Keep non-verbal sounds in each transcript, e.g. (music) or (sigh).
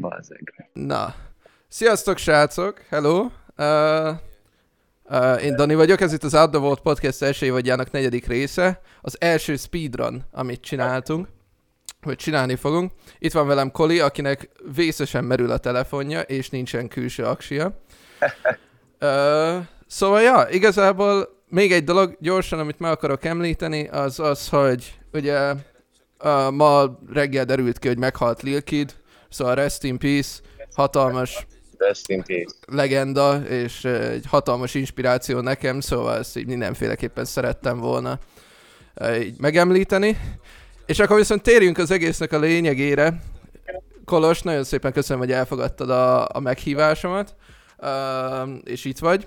Bazeg. Na. Sziasztok, srácok! Hello! Uh, uh, én Dani vagyok, ez itt az Out the Vault Podcast első évadjának negyedik része. Az első speedrun, amit csináltunk, vagy csinálni fogunk. Itt van velem Koli, akinek vészesen merül a telefonja, és nincsen külső aksia. Uh, szóval, ja, igazából még egy dolog gyorsan, amit meg akarok említeni, az az, hogy ugye uh, ma reggel derült ki, hogy meghalt Lil Kid, szóval rest in peace, hatalmas Rest in peace. legenda, és egy hatalmas inspiráció nekem, szóval ezt így mindenféleképpen szerettem volna uh, így megemlíteni. És akkor viszont térjünk az egésznek a lényegére. Kolos, nagyon szépen köszönöm, hogy elfogadtad a, a meghívásomat, uh, és itt vagy.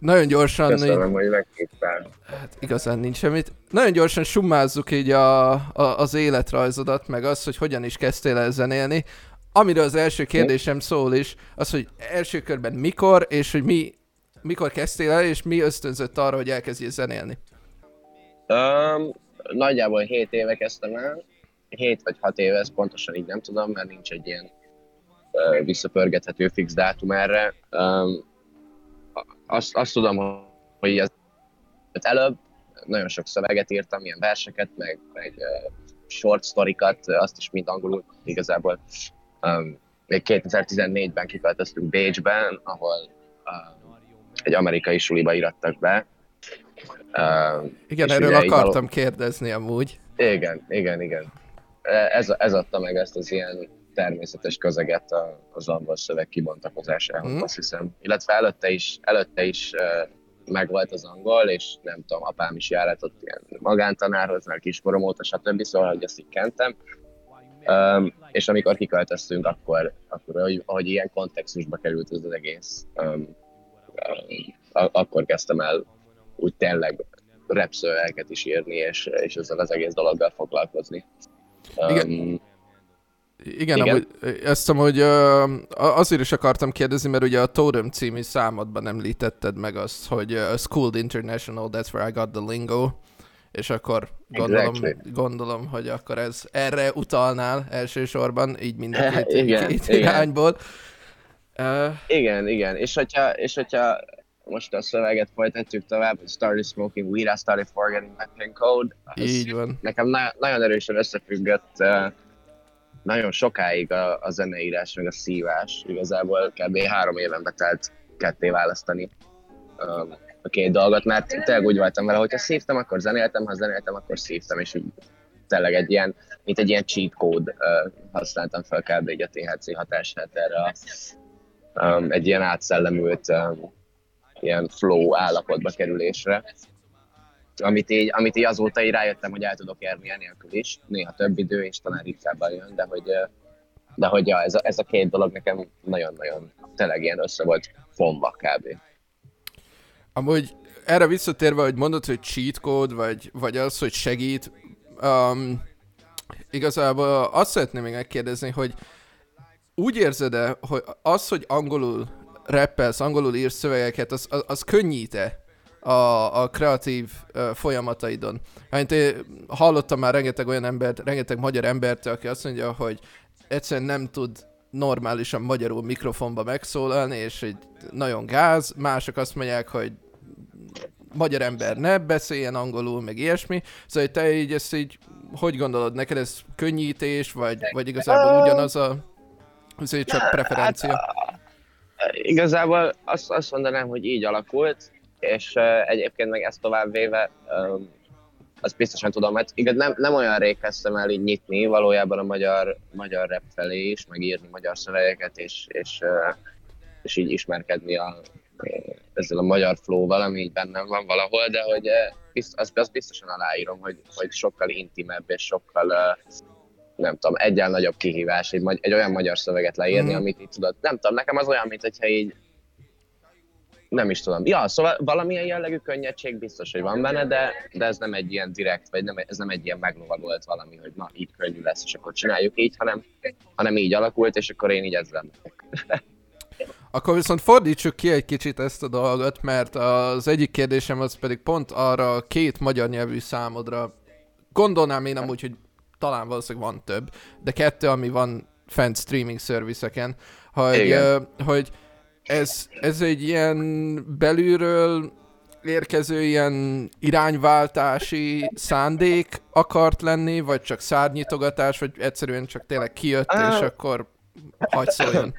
Nagyon gyorsan... Köszönöm, hogy meghívtál. Hát igazán nincs semmit. Nagyon gyorsan summázzuk így a, a, az életrajzodat, meg az, hogy hogyan is kezdtél el zenélni. Amiről az első kérdésem szól is, az, hogy első körben mikor, és hogy mi, mikor kezdtél el, és mi ösztönzött arra, hogy elkezdjél zenélni. Um, nagyjából 7 éve kezdtem el. 7 vagy 6 éve, ezt pontosan így nem tudom, mert nincs egy ilyen uh, visszapörgethető fix dátum erre. Um, azt, azt tudom, hogy ez előbb nagyon sok szöveget írtam, ilyen verseket, meg, meg uh, short sztorikat, azt is mind angolul igazából. Um, még 2014-ben kiköltöztünk Bécsben, ahol um, egy amerikai suliba irattak be. Um, Igen, erről akartam kérdezni amúgy. igen, igen, igen. Ez, ez adta meg ezt az ilyen természetes közeget az angol szöveg kibontakozásához, Mhm. azt hiszem. Illetve előtte is, előtte is megvolt az angol, és nem tudom, apám is járatott ilyen magántanárhoz, mert kiskorom óta, stb. Szóval, hogy ezt így kentem. Um, és amikor kiköltöztünk, akkor, akkor ahogy, ahogy ilyen kontextusba került ez az egész, um, um, akkor kezdtem el úgy tényleg rap szövegeket is írni, és, és ezzel az egész dologgal foglalkozni. Um, Igen, Igen. amúgy ezt amúgy ö, azért is akartam kérdezni, mert ugye a Totem című számodban említetted meg azt, hogy uh, Schooled International, that's where I got the lingo, és akkor gondolom, Exactly. gondolom hogy akkor ez erre utalnál elsősorban, így mind a két, (laughs) Igen, (laughs) két igen. irányból. Uh, Igen, igen. És hogyha, és hogyha most a szöveget folytatjuk tovább, hogy started smoking weed, I started forgetting my pin code. így van. Nekem na- nagyon erősen összefüggött uh, nagyon sokáig a, a zeneírás, meg a szívás. Igazából kb. három éven betelt ketté választani a két dolgot, mert tényleg úgy voltam vele, hogyha szívtam, akkor zenéltem, ha zenéltem, akkor szívtam, és úgy tényleg egy ilyen, mint egy ilyen cheat code uh, használtam fel kb. egy a THC hatását erre a um, egy ilyen átszellemült um, ilyen flow állapotba kerülésre. Amit így, amit így azóta így rájöttem, hogy el tudok érni enélkül is. Néha több idő, és talán ritkábban jön, de hogy, de hogy ja, ez, a, ez a két dolog nekem nagyon-nagyon tényleg ilyen össze volt fonva kb. Amúgy erre visszatérve, hogy mondod, hogy cheat code, vagy, vagy az, hogy segít, um, igazából azt szeretném még megkérdezni, hogy úgy érzed-e, hogy az, hogy angolul rappelsz, angolul írsz szövegeket, az, az, az könnyíte a, a kreatív uh, folyamataidon? Hát én hallottam már rengeteg olyan embert, rengeteg magyar embert, aki azt mondja, hogy egyszerűen nem tud normálisan magyarul mikrofonba megszólalni, és egy nagyon gáz, mások azt mondják, hogy magyar ember ne beszéljen angolul, meg ilyesmi. Szóval hogy te így ezt így, hogy gondolod, neked ez könnyítés, vagy, vagy igazából ugyanaz a, azért csak preferencia? Igazából azt, azt mondanám, hogy így alakult, és egyébként meg ezt tovább véve, azt biztosan tudom, mert igaz, nem, nem olyan rég kezdtem el így nyitni valójában a magyar, magyar rap felé is, meg írni magyar szövegeket, és, és, és így ismerkedni a, ezzel a magyar flow-val, ami így bennem van valahol, de hogy azt, azt biztosan aláírom, hogy, hogy sokkal intimebb és sokkal nem tudom, egyen nagyobb kihívás egy, egy olyan magyar szöveget leírni, mm. amit így tudod. Nem tudom, nekem az olyan, mint hogyha így nem is tudom. Ja, szóval valamilyen jellegű könnyedség biztos, hogy van benne, de, de ez nem egy ilyen direkt, vagy nem, ez nem egy ilyen meglovagolt valami, hogy na, így könnyű lesz, és akkor csináljuk így, hanem, hanem így alakult, és akkor én így ezzel. (laughs) Akkor viszont fordítsuk ki egy kicsit ezt a dolgot, mert az egyik kérdésem az pedig pont arra a két magyar nyelvű számodra gondolnám én amúgy, hogy talán valószínűleg van több, de kettő, ami van fent streaming szervizeken, hogy, uh, hogy ez, ez egy ilyen belülről érkező ilyen irányváltási szándék akart lenni, vagy csak szárnyitogatás, vagy egyszerűen csak tényleg kijött, és akkor hagy szóljon.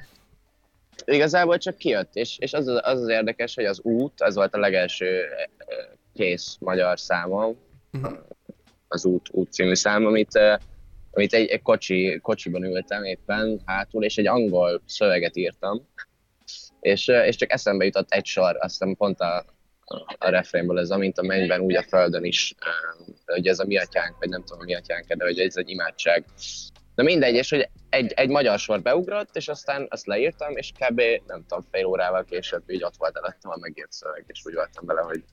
Igazából csak kijött, és, és az, az az érdekes, hogy az út, az volt a legelső kész magyar számom, uh-huh. az út, út című szám, amit, amit egy, egy kocsi, kocsiban ültem éppen hátul, és egy angol szöveget írtam, és, és csak eszembe jutott egy sor, azt hiszem pont a, a refrénből ez, amint a mennyben, úgy a földön is, hogy ez a mi atyánk, vagy nem tudom a mi atyánk, de hogy ez egy imádság. Na mindegy, és hogy egy, egy magyar sor beugrott, és aztán azt leírtam, és kb. nem tudom, fél órával később így ott volt előttem a megírt szöveg, és úgy voltam vele, hogy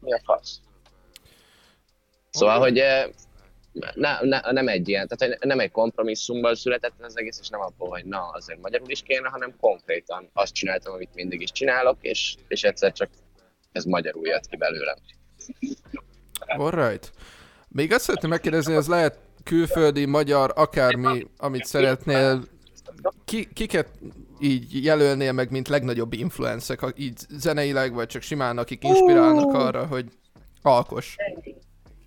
mi a fasz. Szóval, hogy ne, ne, nem egy ilyen, tehát nem egy kompromisszumból született az egész, és nem abból, hogy na, azért magyarul is kéne, hanem konkrétan azt csináltam, amit mindig is csinálok, és, és egyszer csak ez magyarul jött ki belőlem. Alright. Még azt szeretném megkérdezni, ez lehet külföldi, magyar, akármi, amit szeretnél, ki, kiket így jelölnél meg, mint legnagyobb influencek, így zeneileg, vagy csak simán, akik inspirálnak arra, hogy alkos?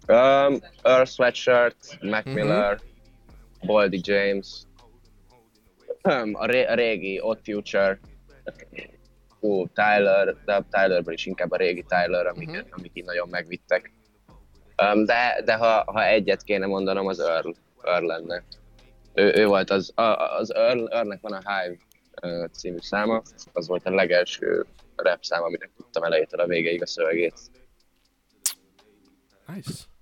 Um, Earl Sweatshirt, Mac uh-huh. Miller, Boldy James, um, a, ré- a régi Odd Future, uh, Tyler, de Tylerből is inkább a régi Tyler, amik, uh-huh. amik így nagyon megvittek. Um, de de ha, ha egyet kéne mondanom, az Earl, Earl lenne. Ő, ő volt az, az Earl, Earlnek van a Hive uh, című száma, az volt a legelső rap szám, amit tudtam elejétől a végéig a szövegét. Nice.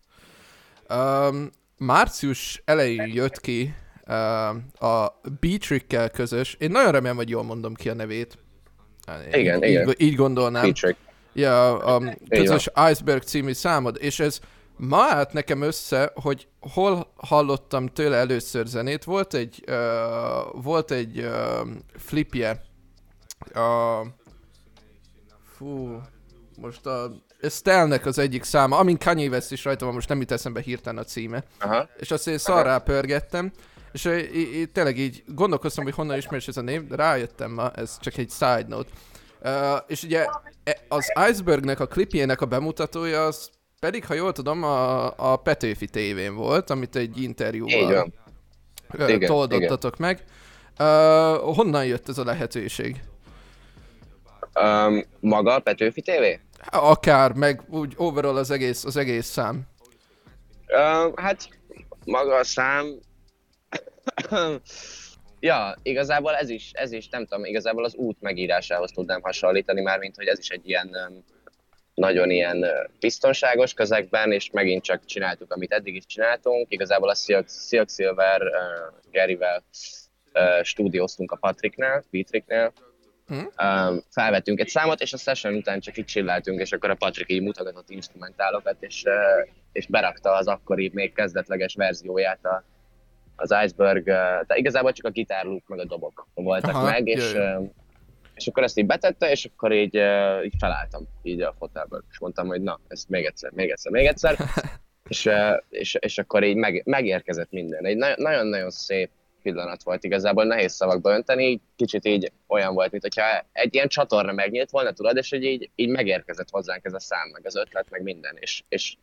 Um, március elején jött ki uh, a Beatrickkel közös, én nagyon remélem, hogy jól mondom ki a nevét. Igen, így, igen. Így, így gondolnám. Beatrick. Ja, a um, közös Iceberg című számod, és ez ma állt nekem össze, hogy hol hallottam tőle először zenét. Volt egy, uh, volt egy uh, flipje, uh, fú, most a Stelnek az egyik száma, amin Kanye West is rajta van, most nem jut eszembe hirtelen a címe. Aha. És azt én szarrá pörgettem, és így, tényleg így gondolkoztam, hogy honnan ismerős ez a név, de rájöttem ma, ez csak egy side note. Uh, és ugye e, az Icebergnek a klipjének a bemutatója az pedig, ha jól tudom, a, a Petőfi tévén volt, amit egy interjúval toldottatok igen. meg. Uh, honnan jött ez a lehetőség? Um, maga a Petőfi tévé? Akár, meg úgy overall az egész, az egész szám. Uh, hát maga a szám... (clears throat) ja, igazából ez is, ez is, nem tudom, igazából az út megírásához tudnám hasonlítani, már mint hogy ez is egy ilyen nagyon ilyen biztonságos közegben, és megint csak csináltuk, amit eddig is csináltunk. Igazából a Silk, Silk Silver uh, Garyvel uh, stúdióztunk a Patricknál, Patricknél, Hmm. Um, felvettünk egy számot, és a session után csak így csilláltunk, és akkor a Patrick így mutogatott instrumentálokat, és, uh, és berakta az akkori még kezdetleges verzióját a, az Iceberg, tehát igazából csak a gitárluk meg a dobok voltak Aha, meg, és, és akkor ezt így betette, és akkor így, így felálltam így a fotelből, és mondtam, hogy na, ezt még egyszer, még egyszer, még egyszer, (laughs) és, és, és akkor így meg, megérkezett minden. Egy nagyon-nagyon szép pillanat volt igazából, nehéz szavakba önteni, így kicsit így olyan volt, mint hogyha egy ilyen csatorna megnyílt volna, tudod, és hogy így, így megérkezett hozzánk ez a szám, meg az ötlet, meg minden, és, és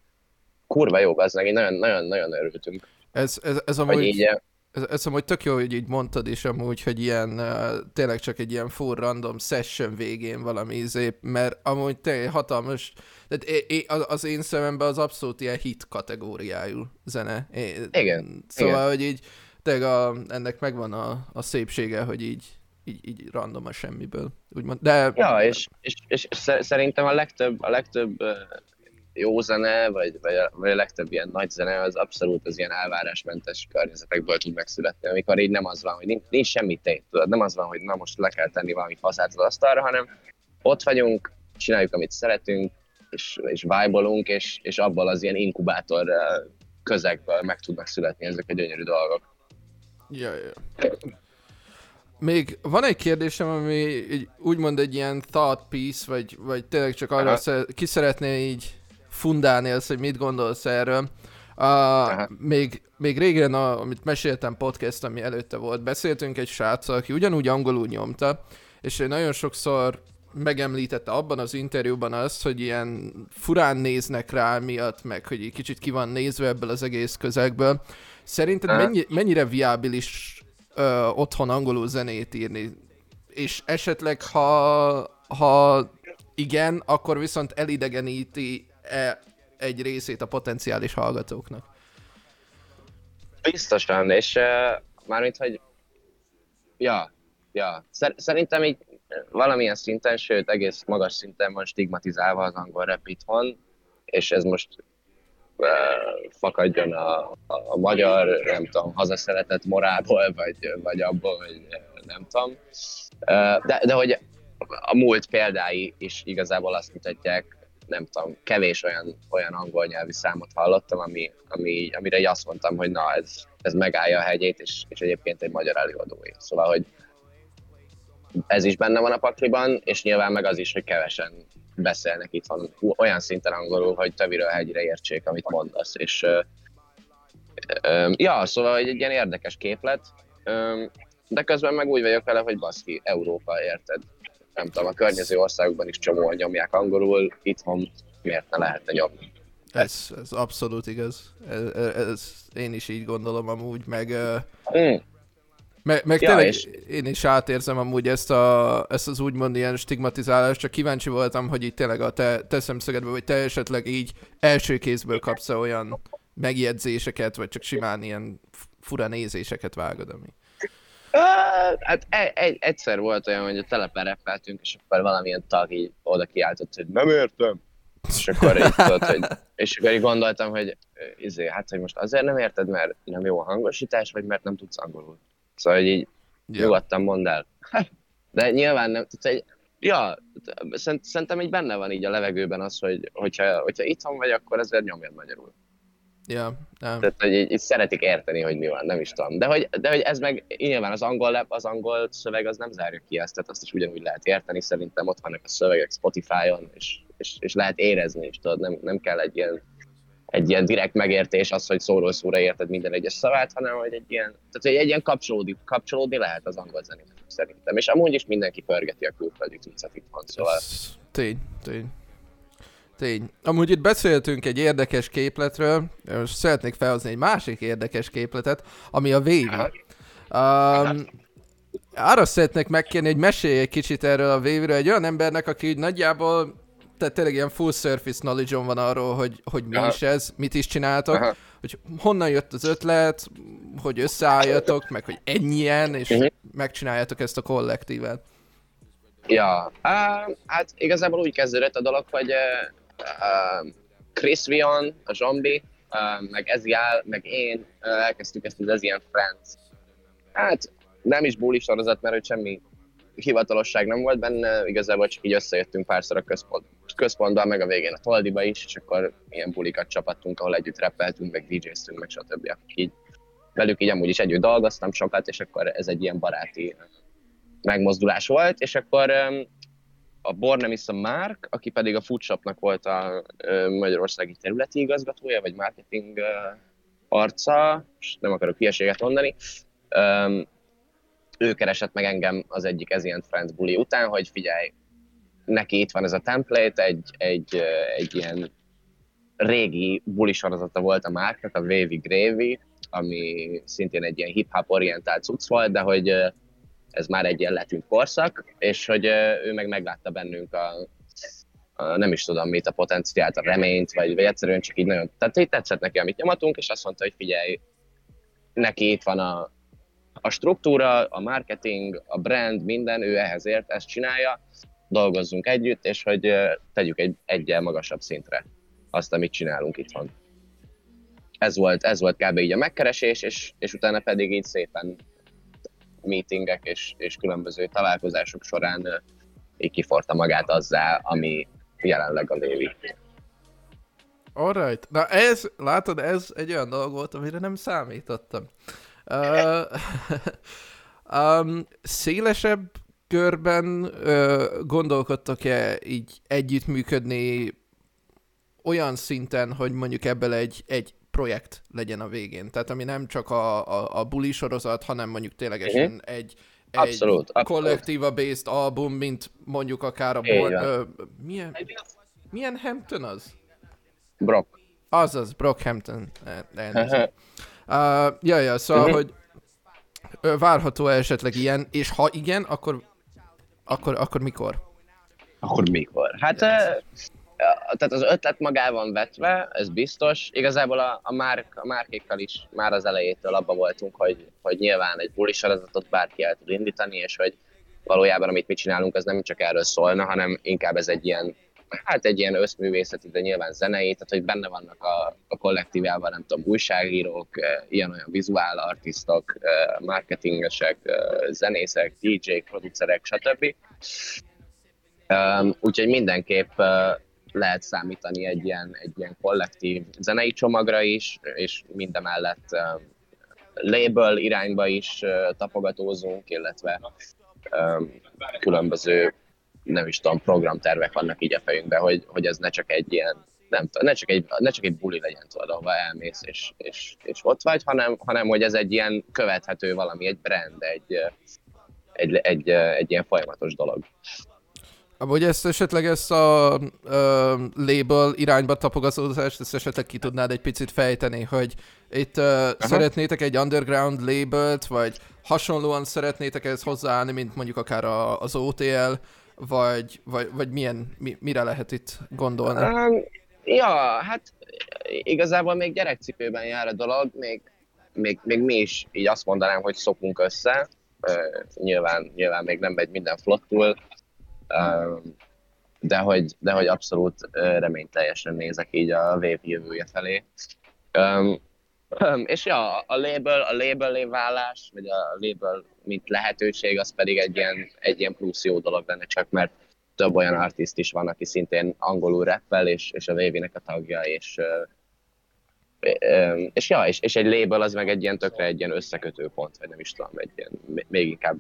kurva jó, az meg, nagyon-nagyon örültünk. Ez, ez, ez amúgy... Így, ez, ez amúgy tök jó, hogy így mondtad is amúgy, hogy ilyen, uh, tényleg csak egy ilyen full random session végén valami izé, mert amúgy te hatalmas, tehát az én szememben az abszolút ilyen hit kategóriájú zene. É, igen. Szóval, igen. hogy így tényleg a, ennek megvan a, a szépsége, hogy így, így, így random a semmiből, úgymond. De... Ja, és, és, és szerintem a legtöbb, a legtöbb jó zene, vagy, vagy, a, vagy a legtöbb ilyen nagy zene, az abszolút az ilyen elvárásmentes környezetekből tud megszületni, amikor így nem az van, hogy nincs, nincs semmi tény, tudod, nem az van, hogy na most le kell tenni valami faszát az asztalra, hanem ott vagyunk, csináljuk, amit szeretünk, és, és vibe és, és abból az ilyen inkubátor közegből meg tudnak születni ezek a gyönyörű dolgok. Ja, ja. Még van egy kérdésem, ami egy, úgymond egy ilyen thought piece, vagy, vagy tényleg csak arra szer- ki szeretné így fundálni azt, hogy mit gondolsz erről. Uh, még, még régen, a, amit meséltem podcast, ami előtte volt, beszéltünk egy sráccal, aki ugyanúgy angolul nyomta, és ő nagyon sokszor megemlítette abban az interjúban azt, hogy ilyen furán néznek rá miatt, meg hogy egy kicsit ki van nézve ebből az egész közegből. Szerinted mennyi, mennyire viábilis ö, otthon angolul zenét írni? És esetleg, ha, ha igen, akkor viszont elidegeníti -e egy részét a potenciális hallgatóknak? Biztosan, és uh, mármint, hogy ja, ja. Szer- szerintem így valamilyen szinten, sőt egész magas szinten van stigmatizálva az angol rap itthon, és ez most fakadjon a, a, magyar, nem tudom, hazaszeretett morából, vagy, vagy abból, hogy nem tudom. De, de hogy a múlt példái is igazából azt mutatják, nem tudom, kevés olyan, olyan angol nyelvi számot hallottam, ami, ami, amire így azt mondtam, hogy na, ez, ez megállja a hegyét, és, és egyébként egy magyar előadói. Szóval, hogy ez is benne van a pakliban, és nyilván meg az is, hogy kevesen beszélnek itt van olyan szinten angolul, hogy töviről hegyre értsék, amit mondasz. És ö, ö, ja, szóval egy, egy ilyen érdekes képlet, ö, de közben meg úgy vagyok vele, hogy baszki, Európa, érted? Nem tudom, a környező országokban is csomóan nyomják angolul, itthon miért ne lehetne nyomni? Ez, ez abszolút igaz. Ez, ez, én is így gondolom amúgy, meg... Mm. Meg, meg ja, tényleg és... én is átérzem amúgy ezt, a, ezt az úgymond ilyen stigmatizálást, csak kíváncsi voltam, hogy itt tényleg a te, te szemszögedből, vagy te esetleg így első kézből kapsz -e olyan megjegyzéseket, vagy csak simán ilyen fura nézéseket vágod, ami... Hát egy, egy, egyszer volt olyan, hogy a telepen reppeltünk, és akkor valamilyen tag így oda kiáltott, hogy nem értem. És akkor így tudod, hogy, és akkor így gondoltam, hogy izé, hát hogy most azért nem érted, mert nem jó a hangosítás, vagy mert nem tudsz angolul. Szóval, hogy így yeah. nyugodtan mondd el. (laughs) De nyilván nem, tehát egy, ja, szerintem így benne van így a levegőben az, hogy hogyha, hogyha itthon vagy, akkor ezért nyomjad magyarul. Ja, yeah. Tehát, hogy így, így, szeretik érteni, hogy mi van, nem is tudom. De hogy, de hogy ez meg nyilván az angol, az angol szöveg az nem zárja ki ezt, tehát azt is ugyanúgy lehet érteni, szerintem ott vannak a szövegek Spotify-on, és, és, és lehet érezni is, tudod, nem, nem kell egy ilyen egy ilyen direkt megértés az, hogy szóról szóra érted minden egyes szavát, hanem hogy egy ilyen, tehát hogy egy ilyen kapcsolódni, kapcsolódni lehet az angol zenének szerintem. És amúgy is mindenki pörgeti a külföldi cuccot itthon, szóval... Ez tény, tény. Tény. Amúgy itt beszéltünk egy érdekes képletről, most szeretnék felhozni egy másik érdekes képletet, ami a Wavy. Um, arra szeretnék megkérni, hogy mesélj egy kicsit erről a wave egy olyan embernek, aki nagyjából tehát tényleg ilyen full surface knowledge van arról, hogy, hogy mi Aha. is ez, mit is csináltok, Aha. hogy honnan jött az ötlet, hogy összeálljatok, meg hogy ennyien, és uh-huh. megcsináljátok ezt a kollektívet. Ja, uh, hát igazából úgy kezdődött a dolog, hogy uh, uh, Chris Vion, a Zombi, uh, meg Eziál, meg én uh, elkezdtük ezt az Ezian Friends. Hát nem is buli sorozat, mert hogy semmi hivatalosság nem volt benne, igazából csak így összejöttünk párszor a központ, központban, meg a végén a Toldiba is, és akkor ilyen bulikat csapattunk, ahol együtt rappeltünk, meg DJ-ztünk, meg stb. Így, velük így amúgy is együtt dolgoztam sokat, és akkor ez egy ilyen baráti megmozdulás volt, és akkor a Bornemis a Mark, aki pedig a Foodshopnak volt a magyarországi területi igazgatója, vagy marketing arca, és nem akarok hülyeséget mondani, ő keresett meg engem az egyik ez ilyen Friends buli után, hogy figyelj, neki itt van ez a template, egy, egy, egy ilyen régi buli sorozata volt a márknak, a Wavy Gravy, ami szintén egy ilyen hip-hop orientált cucc volt, de hogy ez már egy ilyen letűnt korszak, és hogy ő meg meglátta bennünk a, a nem is tudom mit, a potenciált, a reményt, vagy, vagy egyszerűen csak így nagyon, tehát így tetszett neki, amit nyomatunk, és azt mondta, hogy figyelj, neki itt van a, a struktúra, a marketing, a brand, minden, ő ehhez ért, ezt csinálja, dolgozzunk együtt, és hogy tegyük egy egyel magasabb szintre azt, amit csinálunk itthon. Ez volt, ez volt kb. így a megkeresés, és, és utána pedig így szépen meetingek és, és különböző találkozások során így kiforta magát azzá, ami jelenleg a Lévi. Alright. Na ez, látod, ez egy olyan dolog volt, amire nem számítottam. Uh, (laughs) um, szélesebb körben uh, gondolkodtok-e így együttműködni olyan szinten, hogy mondjuk ebből egy, egy projekt legyen a végén. Tehát ami nem csak a, a, a buli sorozat, hanem mondjuk ténylegesen uh-huh. egy, egy Abszolút, abszolút. kollektíva-based album, mint mondjuk akár a... Bor- ö, milyen, milyen Hampton az? Brock. Azaz, Brockhampton. Uh, ja, ja, szóval, uh-huh. hogy ö, várható esetleg ilyen, és ha igen, akkor, akkor, akkor mikor? Akkor mikor? Hát yes tehát az ötlet magában vetve, ez biztos. Igazából a, a, márk, a márkékkal is már az elejétől abba voltunk, hogy, hogy nyilván egy buli sorozatot bárki el tud indítani, és hogy valójában amit mi csinálunk, az nem csak erről szólna, hanem inkább ez egy ilyen, hát egy ilyen összművészeti, de nyilván zenei, tehát hogy benne vannak a, a kollektívában, nem tudom, újságírók, ilyen-olyan vizuál artistok, marketingesek, zenészek, DJ-k, producerek, stb. Úgyhogy mindenképp lehet számítani egy ilyen, egy ilyen kollektív zenei csomagra is, és mindemellett label irányba is tapogatózunk, illetve különböző, nem is tudom, programtervek vannak így a fejünkben, hogy, hogy ez ne csak egy ilyen nem tudom, ne csak egy, ne csak egy buli legyen, tudod, ahova elmész és, és, és ott vagy, hanem, hanem hogy ez egy ilyen követhető valami, egy brand, egy, egy, egy, egy ilyen folyamatos dolog. Amúgy ezt esetleg ezt a uh, label irányba tapogatózást, ezt esetleg ki tudnád egy picit fejteni, hogy itt uh, szeretnétek egy underground labelt, vagy hasonlóan szeretnétek ezt hozzáállni, mint mondjuk akár a, az OTL, vagy, vagy, vagy milyen, mi, mire lehet itt gondolni? Um, ja, hát igazából még gyerekcipőben jár a dolog, még, még, még mi is így azt mondanám, hogy szokunk össze, uh, nyilván, nyilván még nem megy minden flottul, de hogy, de hogy abszolút reményteljesen nézek így a Wave jövője felé. Um, és ja, a label, a label válás, vagy a label mint lehetőség, az pedig egy ilyen, egy ilyen plusz jó dolog lenne, csak mert több olyan artist is van, aki szintén angolul rappel, és, és a Wave-nek a tagja, és, és ja, és, és egy label az meg egy ilyen tökre egy ilyen összekötő pont, vagy nem is tudom, egy ilyen, még inkább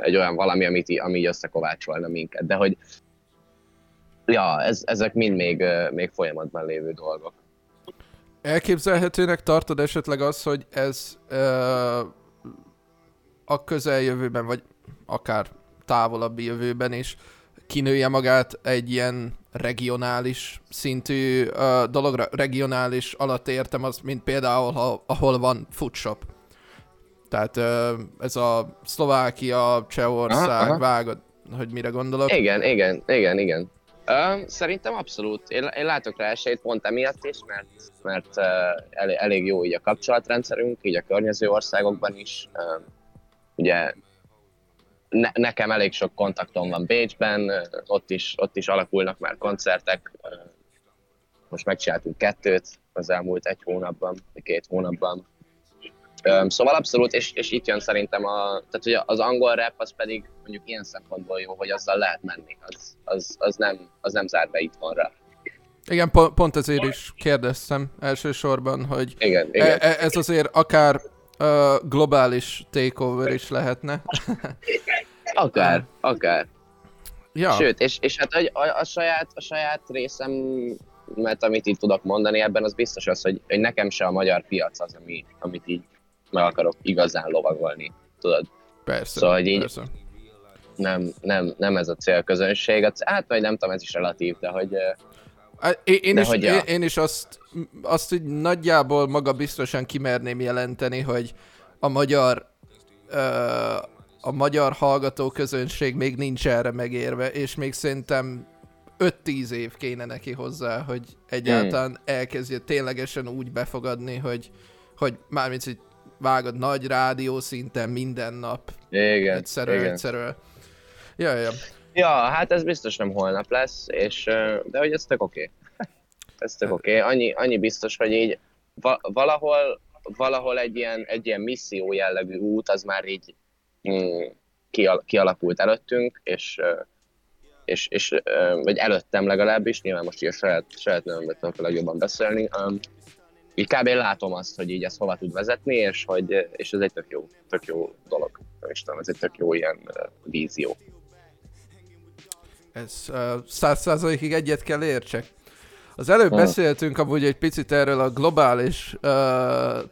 egy olyan valami, amit, ami így összekovácsolna minket. De hogy ja, ez, ezek mind még, még folyamatban lévő dolgok. Elképzelhetőnek tartod esetleg az, hogy ez uh, a közeljövőben, vagy akár távolabbi jövőben is kinője magát egy ilyen regionális szintű uh, dologra. Regionális alatt értem az, mint például, ha, ahol van foodshop. Tehát ez a Szlovákia, Csehország, aha, aha. vágod, hogy mire gondolok? Igen, igen, igen, igen. Szerintem abszolút. Én, én látok rá esélyt pont emiatt is, mert, mert elég, jó így a kapcsolatrendszerünk, így a környező országokban is. Ugye ne, nekem elég sok kontaktom van Bécsben, ott is, ott is alakulnak már koncertek. Most megcsináltunk kettőt az elmúlt egy hónapban, két hónapban. Szóval abszolút, és, és itt jön szerintem a, tehát hogy az angol rap az pedig mondjuk ilyen szempontból jó, hogy azzal lehet menni, az, az, az, nem, az nem zár be itthonra. Igen, pont, pont ezért is kérdeztem elsősorban, hogy igen, igen. E, e, ez azért akár uh, globális takeover is lehetne. (laughs) akár, akár. Ja. Sőt, és, és hát a, a, a, saját, a saját részem, mert amit így tudok mondani ebben, az biztos az, hogy, hogy nekem se a magyar piac az, ami, amit így meg akarok igazán lovagolni, tudod? Persze, szóval, hogy így persze. Nem, nem, nem ez a célközönség, hát vagy nem tudom, ez is relatív, de hogy... Én, én, de is, hogy ja. én, én is azt, azt így nagyjából maga biztosan kimerném jelenteni, hogy a magyar a magyar hallgató közönség még nincs erre megérve, és még szerintem 5-10 év kéne neki hozzá, hogy egyáltalán hmm. elkezdje ténylegesen úgy befogadni, hogy, hogy mármint, hogy vágod nagy rádió szinten minden nap. Igen, egyszerű, igen. egyszerű. Ja, ja. Ja, hát ez biztos nem holnap lesz, és, de hogy ez tök oké. Okay. ez tök oké. Okay. Annyi, annyi biztos, hogy így va- valahol, valahol egy ilyen, egy ilyen misszió jellegű út, az már így mm, kialakult előttünk, és, és, és vagy előttem legalábbis, nyilván most így a saját, saját nevemben tudok a legjobban beszélni, így kb. látom azt, hogy így ez hova tud vezetni, és, hogy, és ez egy tök jó, tök jó dolog. Nem is tudom, ez egy tök jó ilyen vízió. Ez száz százalékig egyet kell értsek. Az előbb hmm. beszéltünk amúgy egy picit erről a globális uh,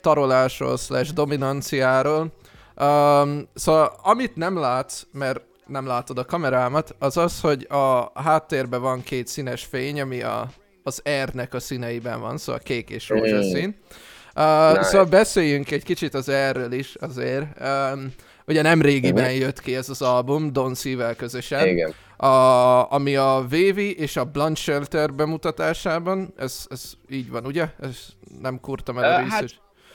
tarolásról, slash dominanciáról. Um, szóval amit nem látsz, mert nem látod a kamerámat, az az, hogy a háttérben van két színes fény, ami a, az R-nek a színeiben van, szóval kék és rózsaszín. Mm. Uh, nice. Szóval beszéljünk egy kicsit az erről is azért. Um, ugye nem régiben uh-huh. jött ki ez az album, Don C-vel közösen. Igen. A, ami a Vévi és a Blunt Shelter bemutatásában, ez, ez így van, ugye? Ez nem kurtam el a uh, hát,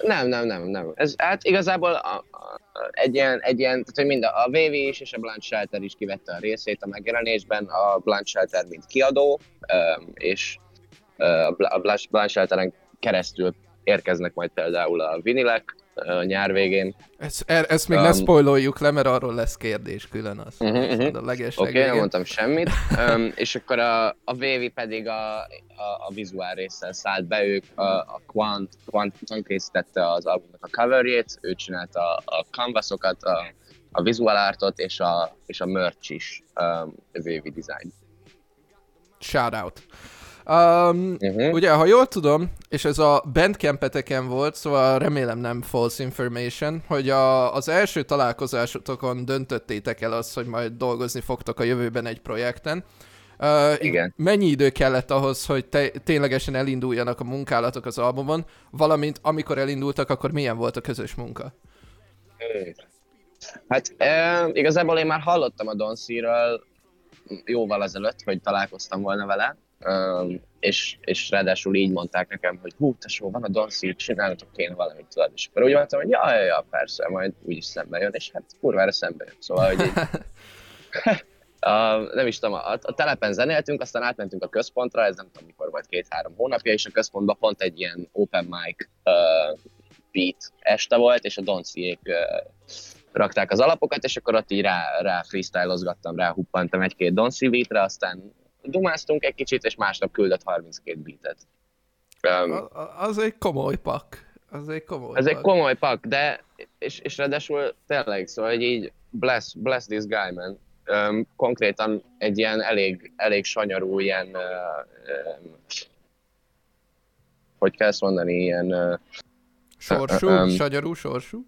Nem, nem, nem, nem. Ez, hát igazából a, a, egy ilyen, egy ilyen tehát hogy mind a, a VV is és a Blunt Shelter is kivette a részét a megjelenésben, a Blunt Shelter mint kiadó, és a Shelteren keresztül érkeznek majd például a vinilek nyár végén. Ezt, er, ezt még um, ne spoiloljuk le, mert arról lesz kérdés külön az. Uh-huh, uh-huh. A Oké, okay, nem mondtam semmit. um, és akkor a, a VV pedig a, a, a vizuál résszel szállt be, ők a, a Quant, Quant, Quant készítette az albumnak a coverjét, ő csinálta a, a canvasokat, a, a visual artot és a, és a merch is, um, a VV design. Shout out. Um, uh-huh. Ugye, ha jól tudom, és ez a bandcampeteken volt, szóval remélem nem false information, hogy a, az első találkozásotokon döntöttétek el azt, hogy majd dolgozni fogtok a jövőben egy projekten. Uh, Igen. Mennyi idő kellett ahhoz, hogy te, ténylegesen elinduljanak a munkálatok az albumon, valamint amikor elindultak, akkor milyen volt a közös munka? Hát e, igazából én már hallottam a Don C-ről jóval ezelőtt, hogy találkoztam volna vele, Um, és, és ráadásul így mondták nekem, hogy hú, tesó, van a Don csinálnatok kéne valamit, tudod. És akkor úgy mondtam, hogy ja, ja, ja, persze, majd úgyis szembe jön, és hát kurvára szembe jön. Szóval, hogy így, (laughs) uh, nem is tudom, a, a telepen zenéltünk, aztán átmentünk a központra, ez nem tudom mikor volt, két-három hónapja, és a központban pont egy ilyen open mic uh, beat este volt, és a Don uh, rakták az alapokat, és akkor ott így rá, rá freestylozgattam, rá huppantam egy-két Don beatre, aztán dumáztunk egy kicsit, és másnap küldött 32 beatet. Um, az egy komoly pak. Az egy komoly Ez pak. egy komoly pak, de és, és ráadásul tényleg, szóval hogy így bless, bless this guy, man. Um, konkrétan egy ilyen elég, elég sanyarú ilyen uh, um, hogy kell ezt mondani, ilyen uh, Sorsú? Um, sanyarú sorsú?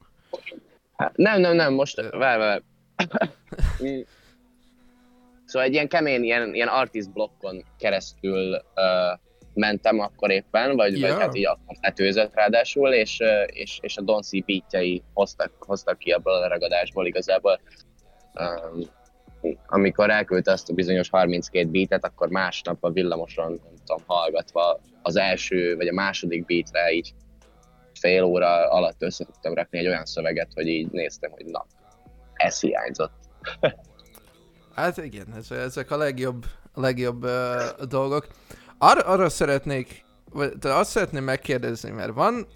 Hát, nem, nem, nem, most várj, várj. (laughs) Szóval egy ilyen kemény, ilyen, ilyen artist blokkon keresztül uh, mentem akkor éppen, vagy, yeah. vagy hát így akkor tetőzött ráadásul, és, és, és a Don C beatjai hoztak, hoztak ki abból a ragadásból igazából. Um, amikor elküldte azt a bizonyos 32 beatet, akkor másnap a villamoson, nem tudom, hallgatva az első vagy a második beatre így fél óra alatt össze tudtam rakni egy olyan szöveget, hogy így néztem, hogy na, ez hiányzott. (laughs) Hát igen, ez, ezek a legjobb, a legjobb uh, dolgok. Ar- arra szeretnék, vagy azt szeretném megkérdezni, mert van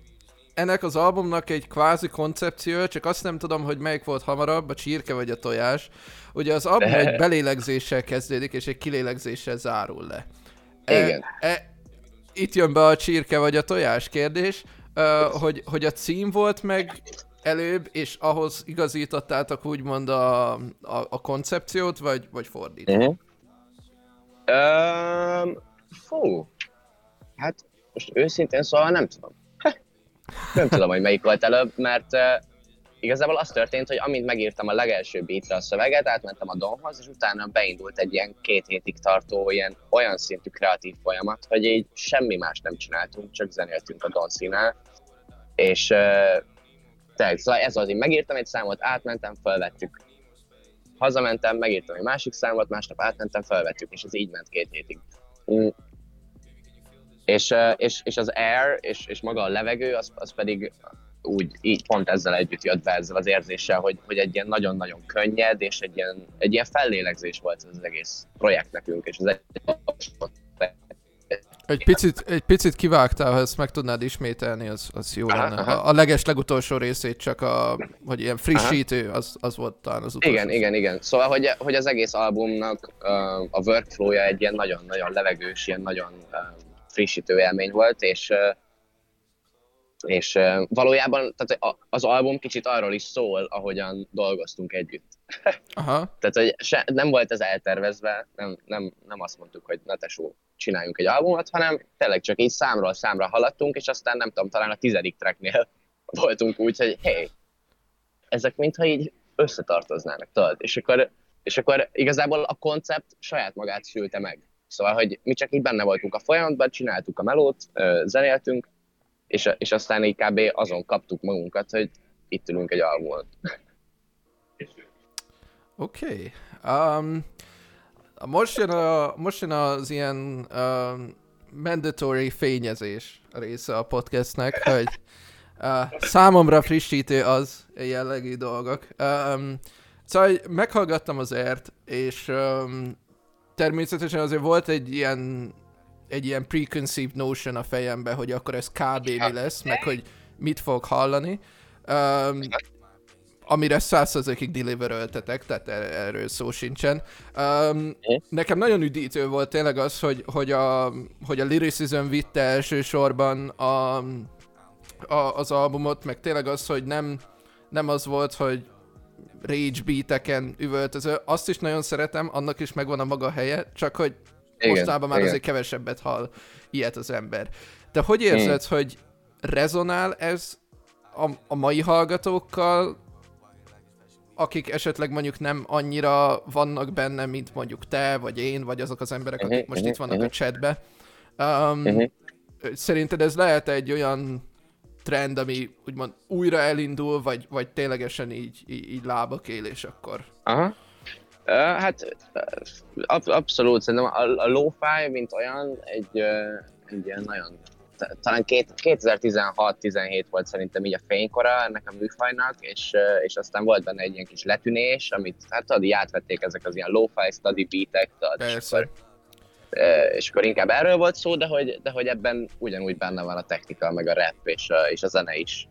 ennek az albumnak egy kvázi koncepció, csak azt nem tudom, hogy melyik volt hamarabb, a csirke vagy a tojás. Ugye az album egy (laughs) belélegzéssel kezdődik, és egy kilélegzéssel zárul le. Igen. E, e, itt jön be a csirke vagy a tojás kérdés, uh, hogy, hogy a cím volt meg előbb, és ahhoz igazítottátok úgymond a, a, a koncepciót, vagy, vagy fordítva? Uh-huh. Um, fú, hát most őszintén szóval nem tudom. nem tudom, hogy melyik volt előbb, mert uh, igazából az történt, hogy amint megírtam a legelső beatre a szöveget, átmentem a Donhoz, és utána beindult egy ilyen két hétig tartó, ilyen olyan szintű kreatív folyamat, hogy így semmi más nem csináltunk, csak zenéltünk a Don színál. És uh, tényleg, szóval ez az, én megírtam egy számot, átmentem, felvettük. Hazamentem, megírtam egy másik számot, másnap átmentem, felvettük, és ez így ment két hétig. Mm. És, és, és az air, és, és maga a levegő, az, az pedig úgy, így pont ezzel együtt jött be ezzel az érzéssel, hogy, hogy egy ilyen nagyon-nagyon könnyed, és egy ilyen, egy ilyen fellélegzés volt ez az egész projekt nekünk, és az egy egy picit, egy picit kivágtál, ha ezt meg tudnád ismételni, az, az jó aha, lenne. Aha. A, a leges legutolsó részét csak a, hogy ilyen frissítő, az, az volt talán az utolsó. Igen, igen, igen. Szóval, hogy, hogy az egész albumnak uh, a workflow-ja egy ilyen nagyon-nagyon levegős, ilyen nagyon uh, frissítő élmény volt, és uh, És valójában tehát az album kicsit arról is szól, ahogyan dolgoztunk együtt. Aha. tehát, hogy se, nem volt ez eltervezve, nem, nem, nem azt mondtuk, hogy na tesó, csináljunk egy albumot, hanem tényleg csak így számról számra haladtunk, és aztán nem tudom, talán a tizedik tracknél (laughs) voltunk úgy, hogy hé, ezek mintha így összetartoznának, tudod? És akkor, és akkor igazából a koncept saját magát szülte meg. Szóval, hogy mi csak így benne voltunk a folyamatban, csináltuk a melót, zenéltünk, és, és aztán így kb. azon kaptuk magunkat, hogy itt ülünk egy albumon. (laughs) Oké. Okay. Um, most, jön a, most jön az ilyen um, mandatory fényezés része a podcastnek, hogy (laughs) uh, számomra frissítő az jellegű dolgok. Um, szóval meghallgattam az ert, és um, természetesen azért volt egy ilyen egy ilyen preconceived notion a fejembe, hogy akkor ez kb. mi lesz, meg hogy mit fog hallani. Um, amire százszerzékig deliveröltetek, tehát er- erről szó sincsen. Um, nekem nagyon üdítő volt tényleg az, hogy, hogy, a, hogy a lyricism vitte elsősorban a, a, az albumot, meg tényleg az, hogy nem, nem az volt, hogy rage beateken üvöltöző. Azt is nagyon szeretem, annak is megvan a maga helye, csak hogy igen, mostában már igen. azért kevesebbet hall ilyet az ember. De hogy érzed, hmm. hogy rezonál ez a, a mai hallgatókkal, akik esetleg mondjuk nem annyira vannak benne, mint mondjuk te, vagy én, vagy azok az emberek, akik uh-huh, most uh-huh, itt vannak uh-huh. a chatbe. Um, uh-huh. Szerinted ez lehet egy olyan trend, ami úgymond újra elindul, vagy, vagy ténylegesen így, így, így lábak él, és akkor... Aha. Uh, hát ab- abszolút, szerintem a, a lo-fi, mint olyan, egy, egy ilyen nagyon talán 2016-17 volt szerintem így a fénykora ennek a műfajnak, és, és aztán volt benne egy ilyen kis letűnés, amit hát tudod, átvették ezek az ilyen lo-fi study beatek, tudod, és akkor, és akkor inkább erről volt szó, de hogy, de hogy ebben ugyanúgy benne van a technika, meg a rap és a, és a zene is,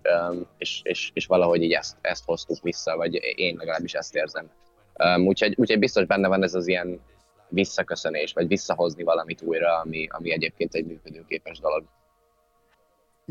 és, és, és valahogy így ezt, ezt hoztuk vissza, vagy én legalábbis ezt érzem. Úgyhogy, úgyhogy biztos benne van ez az ilyen visszaköszönés, vagy visszahozni valamit újra, ami, ami egyébként egy működőképes dolog.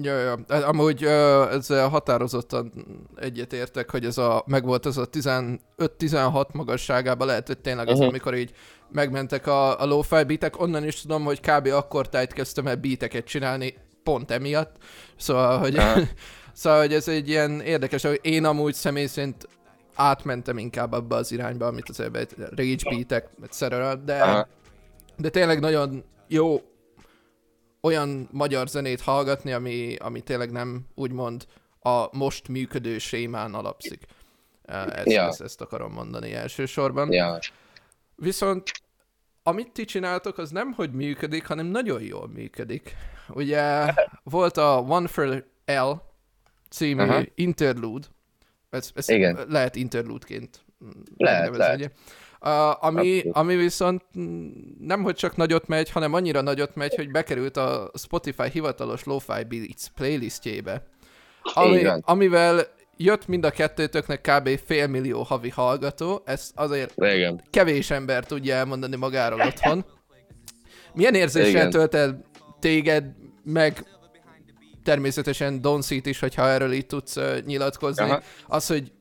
Ja, ja. Hát amúgy ezzel határozottan egyetértek, hogy ez a, megvolt ez a 15-16 magasságában lehet, hogy tényleg az, uh-huh. amikor így megmentek a, a low-fi beatek, onnan is tudom, hogy kb. akkor tájt kezdtem el beateket csinálni, pont emiatt. Szóval, hogy, uh-huh. (laughs) szóval, hogy ez egy ilyen érdekes, hogy én amúgy személy szerint átmentem inkább abba az irányba, amit az ebben rage beatek, etc. De, uh-huh. de tényleg nagyon jó olyan magyar zenét hallgatni, ami, ami tényleg nem úgymond a most működő sémán alapszik. Ezt, ja. ezt, ezt akarom mondani elsősorban. Ja. Viszont amit ti csináltok, az nem, hogy működik, hanem nagyon jól működik. Ugye volt a One for L című uh-huh. interlude, ez, ez Igen. lehet interlude-ként lehet, lehet. Ami, ami viszont nem, hogy csak nagyot megy, hanem annyira nagyot megy, hogy bekerült a Spotify hivatalos Lo-Fi Beats playlistjébe. Ami, amivel jött mind a kettőtöknek kb. fél millió havi hallgató, ezt azért Igen. kevés ember tudja elmondani magáról otthon. Milyen érzéssel tölt el téged, meg természetesen Don Seat is, hogyha erről így tudsz uh, nyilatkozni, Aha. az, hogy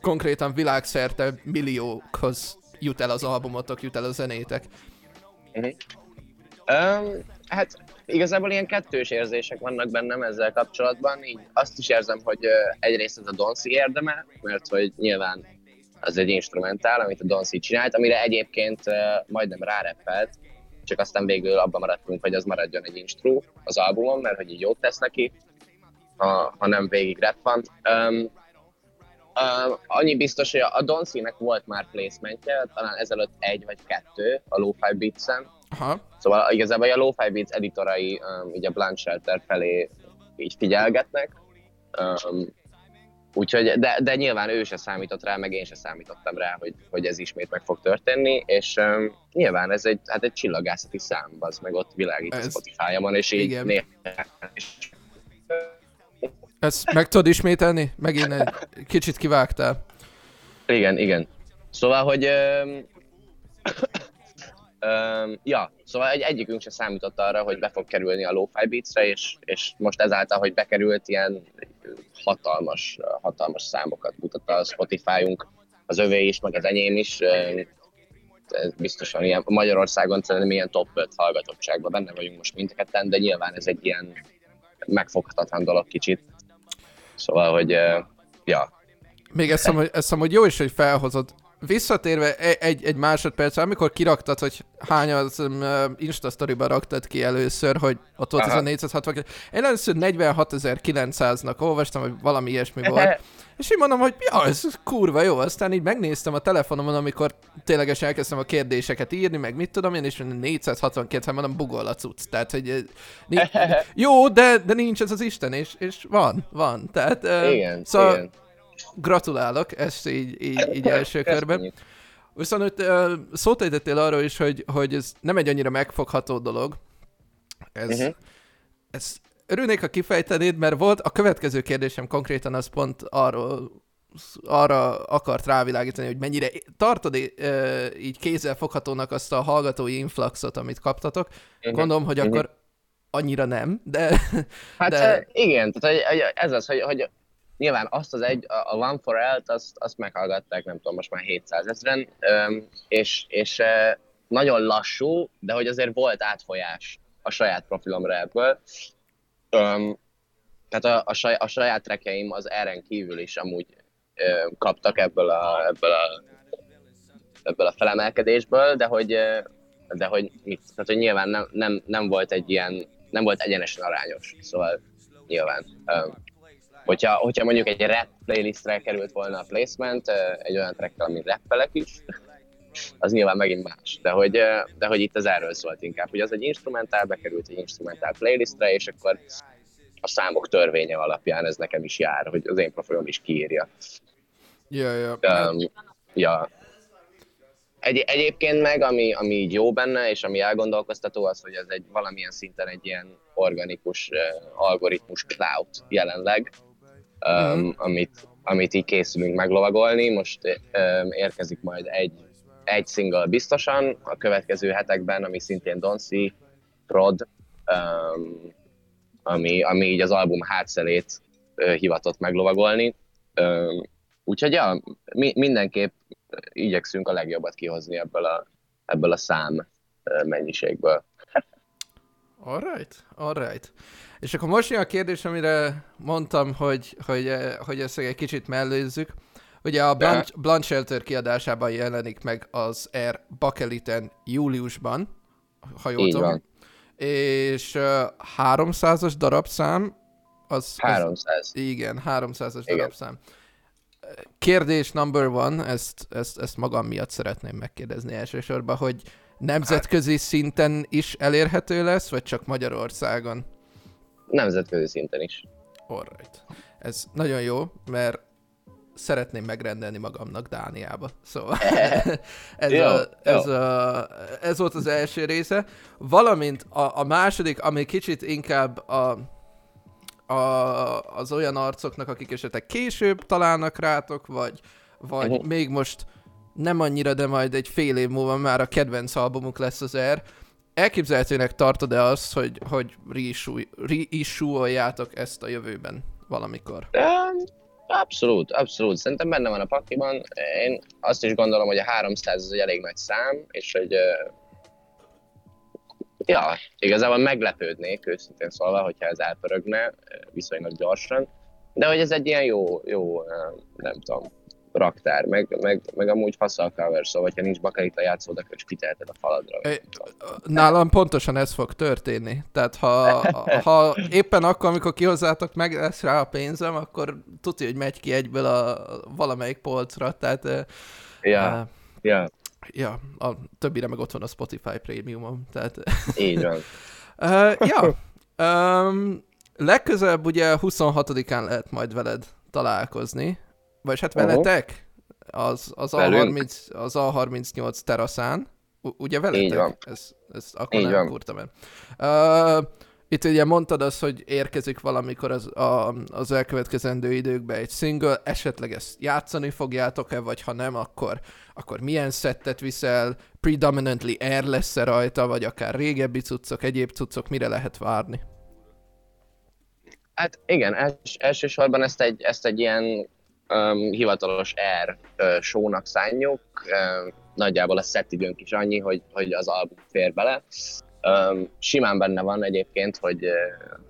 konkrétan világszerte milliókhoz jut el az albumotok, jut el a zenétek? Um, hát igazából ilyen kettős érzések vannak bennem ezzel kapcsolatban. Így azt is érzem, hogy egyrészt ez a Donsi érdeme, mert hogy nyilván az egy instrumentál, amit a Donsi csinált, amire egyébként majdnem ráreppelt, csak aztán végül abban maradtunk, hogy az maradjon egy instru az albumon, mert hogy így jót tesz neki, ha, ha nem végig rap van. Um, Uh, annyi biztos, hogy a Doncy-nek volt már placementje, talán ezelőtt egy vagy kettő a Lo-Fi Beats-en. Aha. Szóval igazából a Lo-Fi Beats editorai um, így a Blunt Shelter felé így figyelgetnek. Um, úgyhogy, de, de nyilván ő se számított rá, meg én se számítottam rá, hogy, hogy ez ismét meg fog történni, és um, nyilván ez egy, hát egy csillagászati szám, az meg ott világít ez... a Spotify-on, és így néha, és ezt meg tudod ismételni? Megint egy kicsit kivágtál. Igen, igen. Szóval, hogy... Ö, Um, (coughs) ja, szóval egy, egyikünk se számított arra, hogy be fog kerülni a Lo-Fi Beats-re, és, és most ezáltal, hogy bekerült, ilyen hatalmas, hatalmas számokat mutat a Spotify-unk, az övé is, meg az enyém is. Ez biztosan ilyen, Magyarországon szerintem ilyen top 5 hallgatottságban benne vagyunk most mindketten, de nyilván ez egy ilyen megfoghatatlan dolog kicsit. Szóval, hogy ja. Még ezt hiszem, hogy, ezt hiszem, hogy jó is, hogy felhozod visszatérve e- egy, egy másodperc, amikor kiraktad, hogy hány az um, Insta storyba raktad ki először, hogy ott volt ez a 460. Én először 46.900-nak olvastam, hogy valami ilyesmi (laughs) volt. És én mondom, hogy ja, ez kurva jó. Aztán így megnéztem a telefonomon, amikor ténylegesen elkezdtem a kérdéseket írni, meg mit tudom én, és 462, hát mondom, bugol a cucc. Tehát, hogy (laughs) jó, de, de nincs ez az Isten, és, és van, van. Tehát, igen, szóval igen Gratulálok, ezt így, így, így első körben. Viszont uh, szót ejtettél arról is, hogy, hogy ez nem egy annyira megfogható dolog. Ez, uh-huh. ez örülnék, ha kifejtenéd, mert volt a következő kérdésem konkrétan az pont arról, arra akart rávilágítani, hogy mennyire tartod így kézzel foghatónak azt a hallgatói influxot, amit kaptatok. Uh-huh. Gondolom, hogy uh-huh. akkor annyira nem, de... Hát de... igen, tehát ez az, hogy, hogy nyilván azt az egy, a One for All-t, azt, azt meghallgatták, nem tudom, most már 700 ezeren, és, és nagyon lassú, de hogy azért volt átfolyás a saját profilomra ebből. Tehát a, a, saj, a saját trekeim az erren kívül is amúgy kaptak ebből a, ebből a, ebből a felemelkedésből, de hogy, de hogy, mit, tehát, hogy nyilván nem, nem, nem volt egy ilyen, nem volt egyenesen arányos, szóval nyilván hogyha, hogyha mondjuk egy rap playlistre került volna a placement, egy olyan track ami rappelek is, az nyilván megint más. De hogy, de hogy itt az erről szólt inkább, hogy az egy instrumentál, bekerült egy instrumentál playlistre, és akkor a számok törvénye alapján ez nekem is jár, hogy az én profilom is kiírja. Ja, ja. Um, ja. Egy, egyébként meg, ami, ami így jó benne, és ami elgondolkoztató, az, hogy ez egy valamilyen szinten egy ilyen organikus uh, algoritmus cloud jelenleg, um, amit, amit így készülünk meglovagolni. Most érkezik majd egy, egy single biztosan a következő hetekben, ami szintén Donsi, Prod, ami, ami így az album hátszelét hivatott meglovagolni. Úgyhogy ja, mi, mindenképp igyekszünk a legjobbat kihozni ebből a, ebből a szám mennyiségből. Alright, alright. És akkor most jön a kérdés, amire mondtam, hogy, hogy, eh, hogy ezt egy kicsit mellőzzük. Ugye a Blunt, Blunt Shelter kiadásában jelenik meg az Air Bakeliten júliusban, ha jól tudom. És uh, 300-as darabszám, az... 300. Az, igen, 300-as igen. darabszám. Kérdés number one, ezt, ezt, ezt magam miatt szeretném megkérdezni elsősorban, hogy nemzetközi szinten is elérhető lesz, vagy csak Magyarországon? nemzetközi szinten is. Alright. Ez nagyon jó, mert szeretném megrendelni magamnak Dániába. Szóval (laughs) ez, jó, a, ez, jó. A, ez volt az első része. Valamint a, a második, ami kicsit inkább a, a, az olyan arcoknak, akik esetleg később találnak rátok, vagy, vagy uh-huh. még most nem annyira, de majd egy fél év múlva már a kedvenc albumuk lesz az Air elképzelhetőnek tartod-e azt, hogy, hogy reissue-oljátok ezt a jövőben valamikor? Abszolút, abszolút. Szerintem benne van a pakiban. Én azt is gondolom, hogy a 300 az egy elég nagy szám, és hogy ja, igazából meglepődnék, őszintén szólva, hogyha ez elpörögne viszonylag gyorsan. De hogy ez egy ilyen jó, jó nem tudom, raktár, meg, meg, meg amúgy faszal cover, szóval ha nincs bakelita játszód, akkor is kiteheted a faladra. É, nálam pontosan ez fog történni. Tehát ha, ha éppen akkor, amikor kihozzátok meg lesz rá a pénzem, akkor tudja, hogy megy ki egyből a valamelyik polcra, tehát... Ja, uh, ja. Ja, a többire meg ott van a Spotify Premium-om, tehát... Így van. (laughs) uh, ja, um, legközelebb ugye 26-án lehet majd veled találkozni, vagy hát veletek, az, az, A30, az A38 teraszán, ugye veletek? Így van. Ez, ez akkor Így nem kurtam el. Uh, itt ugye mondtad azt, hogy érkezik valamikor az, a, az elkövetkezendő időkben egy single, esetleg ezt játszani fogjátok-e, vagy ha nem, akkor, akkor milyen szettet viszel, predominantly air lesz-e rajta, vagy akár régebbi cuccok, egyéb cuccok, mire lehet várni? Hát igen, els, elsősorban ezt egy, ezt egy ilyen um, hivatalos uh, show-nak szánjuk. Uh, nagyjából a szettidőnk is annyi, hogy, hogy az album fér bele. Um, simán benne van egyébként, hogy,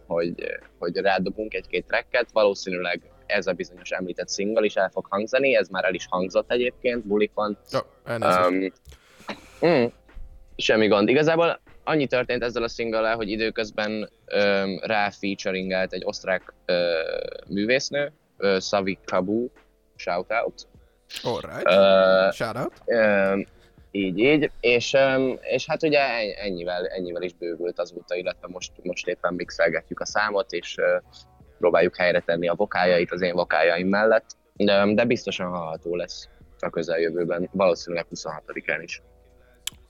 hogy, hogy rádobunk egy-két tracket, valószínűleg ez a bizonyos említett single is el fog hangzani, ez már el is hangzott egyébként, bulikon. Oh, um, mm, semmi gond. Igazából annyi történt ezzel a single hogy időközben um, rá featuringelt egy osztrák uh, művésznő, uh, Savi Kabu, shoutout. Alright, uh, shoutout. Um, így, így, és, um, és hát ugye ennyivel, ennyivel is bővült azóta, illetve most, most éppen mixelgetjük a számot, és uh, próbáljuk helyre tenni a vokájait az én vokáljaim mellett, de, de biztosan hallható lesz a közeljövőben, valószínűleg 26-án is.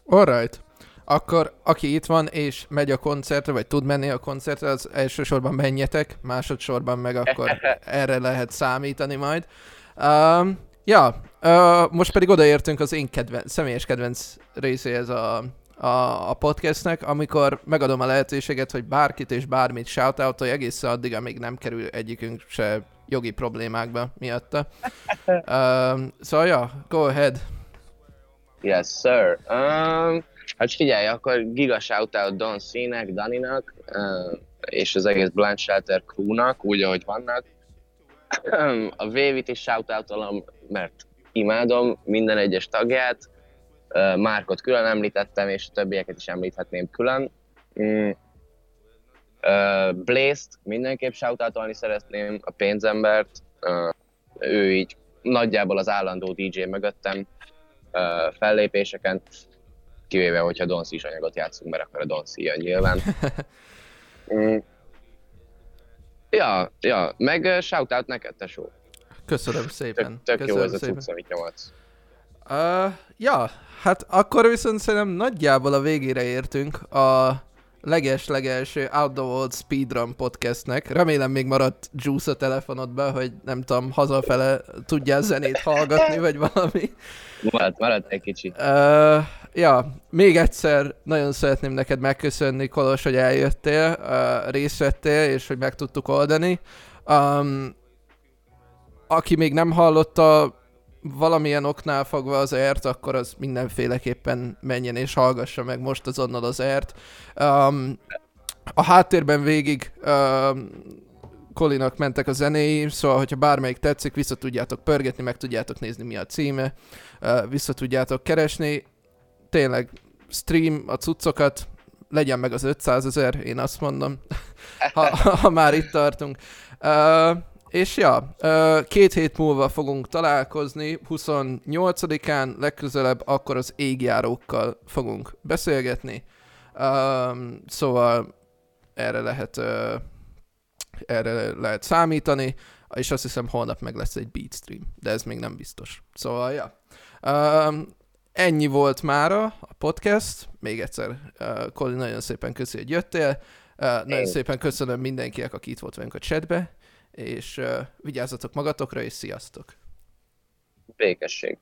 Alright akkor aki itt van és megy a koncertre, vagy tud menni a koncertre, az elsősorban menjetek, másodszorban meg akkor (laughs) erre lehet számítani majd. Um, ja, uh, most pedig odaértünk az én kedven- személyes kedvenc részéhez a, a, a podcastnek, amikor megadom a lehetőséget, hogy bárkit és bármit shoutoutolj egészen addig, amíg nem kerül egyikünk se jogi problémákba miatta. (laughs) Um, szóval, ja, go ahead. Yes, sir. Um, Hát figyelj, akkor giga shoutout Don Színek, Daninak, és az egész Blanche Shelter crew-nak, úgy, ahogy vannak. (clears throat) A Vévit is shoutoutolom, mert imádom minden egyes tagját. Márkot külön említettem, és a többieket is említhetném külön. Mm. Blaze-t mindenképp shoutoutolni szeretném, a pénzembert. Ő így nagyjából az állandó DJ mögöttem fellépéseken kivéve, hogyha Don is anyagot játszunk, mert akkor a Don jön nyilván. (laughs) mm. Ja, ja, meg uh, shoutout neked, tesó. Köszönöm szépen. Tök, tök Köszönöm jó ez a cucc, amit nyomatsz. Uh, ja, hát akkor viszont szerintem nagyjából a végére értünk a leges-legelső Out the World Speedrun podcastnek. Remélem még maradt juice a telefonodban, hogy nem tudom, hazafele tudjál zenét hallgatni, vagy valami. Maradt, maradt egy kicsi. Uh, ja, még egyszer nagyon szeretném neked megköszönni, Kolos, hogy eljöttél, uh, részt vettél, és hogy meg tudtuk oldani. Um, aki még nem hallotta valamilyen oknál fogva az ert, akkor az mindenféleképpen menjen és hallgassa meg most azonnal az ert. Um, a háttérben végig um, Kolinak mentek a zenéi, szóval hogyha bármelyik tetszik, vissza tudjátok pörgetni, meg tudjátok nézni mi a címe, uh, vissza tudjátok keresni. Tényleg stream a cuccokat, legyen meg az 500 ezer, én azt mondom, (laughs) ha, ha már itt tartunk. Uh, és ja, két hét múlva fogunk találkozni, 28-án legközelebb akkor az égjárókkal fogunk beszélgetni. Szóval erre lehet, erre lehet számítani, és azt hiszem holnap meg lesz egy beat stream, de ez még nem biztos. Szóval, ja. Ennyi volt mára a podcast. Még egyszer, uh, Colin, nagyon szépen köszi, hogy jöttél. Uh, nagyon szépen köszönöm mindenkinek, aki itt volt velünk a chatbe és uh, vigyázzatok magatokra, és sziasztok! Békesség!